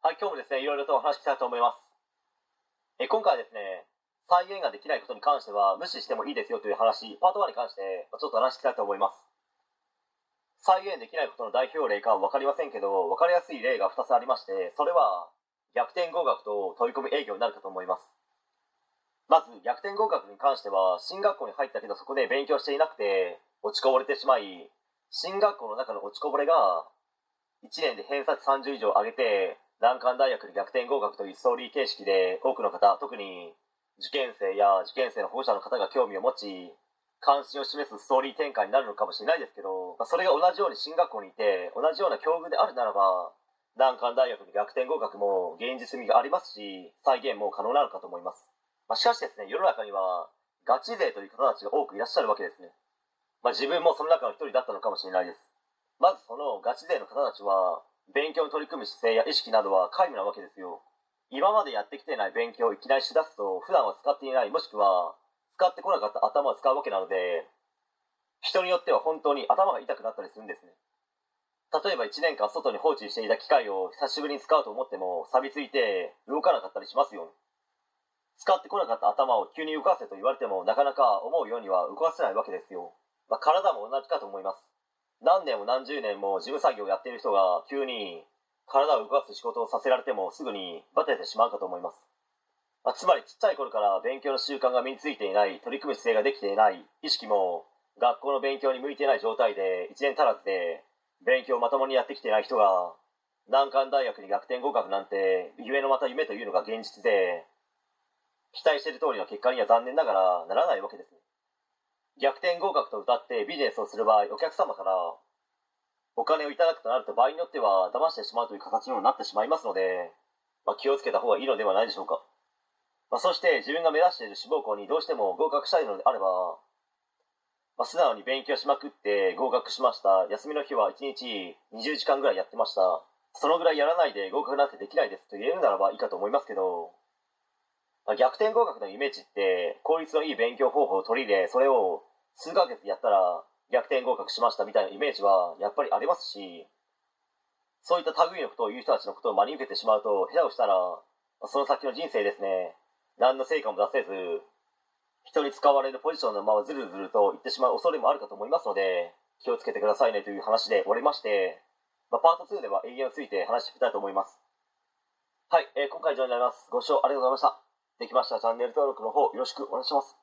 はい、今日もですね、いろいろとお話ししたいと思います。え今回はですね、再現ができないことに関しては無視してもいいですよという話、パート1に関してちょっと話したいと思います。再現できないことの代表例かは分かりませんけど、分かりやすい例が2つありまして、それは逆転合格と飛び込み営業になるかと思います。まず逆転合格に関しては、進学校に入ったけどそこで勉強していなくて落ちこぼれてしまい、進学校の中の落ちこぼれが1年で偏差値30以上上げて難関大学に逆転合格というストーリー形式で多くの方特に受験生や受験生の保護者の方が興味を持ち関心を示すストーリー展開になるのかもしれないですけど、まあ、それが同じように進学校にいて同じような境遇であるならば難関大学に逆転合格も現実味がありますし再現も可能なのかと思います、まあ、しかしですね世の中にはガチ勢という方たちが多くいらっしゃるわけですね、まあ、自分もその中の一人だったのかもしれないです。まずそのガチ勢の方たちは勉強に取り組む姿勢や意識などは皆無なわけですよ。今までやってきてない勉強をいきなりしだすと普段は使っていないもしくは使ってこなかった頭を使うわけなので人によっては本当に頭が痛くなったりするんですね。例えば1年間外に放置していた機械を久しぶりに使うと思っても錆びついて動かなかったりしますよね。使ってこなかった頭を急に動かせと言われてもなかなか思うようには動かせないわけですよ、まあ、体も同じかと思います。何年も何十年も事務作業をやっている人が急に体を動かす仕事をさせられてもすぐにバテてしまうかと思います、まあ、つまりちっちゃい頃から勉強の習慣が身についていない取り組む姿勢ができていない意識も学校の勉強に向いていない状態で1年足らずで勉強をまともにやってきていない人が難関大学に逆転合格なんて夢のまた夢というのが現実で期待している通りの結果には残念ながらならないわけです逆転合格と歌ってビジネスをする場合お客様からお金をいただくとなると場合によっては騙してしまうという形にもなってしまいますので、まあ、気をつけた方がいいのではないでしょうか、まあ、そして自分が目指している志望校にどうしても合格したいのであれば、まあ、素直に勉強しまくって合格しました。休みの日は1日20時間ぐらいやってました。そのぐらいやらないで合格なんてできないです。と言えるならばいいかと思いますけどまあ、逆転合格のイメージって効率のいい勉強方法を取り入れそれを数ヶ月やったら逆転合格しましたみたいなイメージはやっぱりありますしそういった類のことを言う人たちのことを真に受けてしまうと下手をしたらその先の人生ですね。何の成果も出せず人に使われるポジションのままずるずると言ってしまう恐れもあるかと思いますので気をつけてくださいねという話で終わりまして、まあ、パート2では営業について話していきたいと思います。はい、えー今回以上になります。ご視聴ありがとうございました。できましたらチャンネル登録の方よろしくお願いします。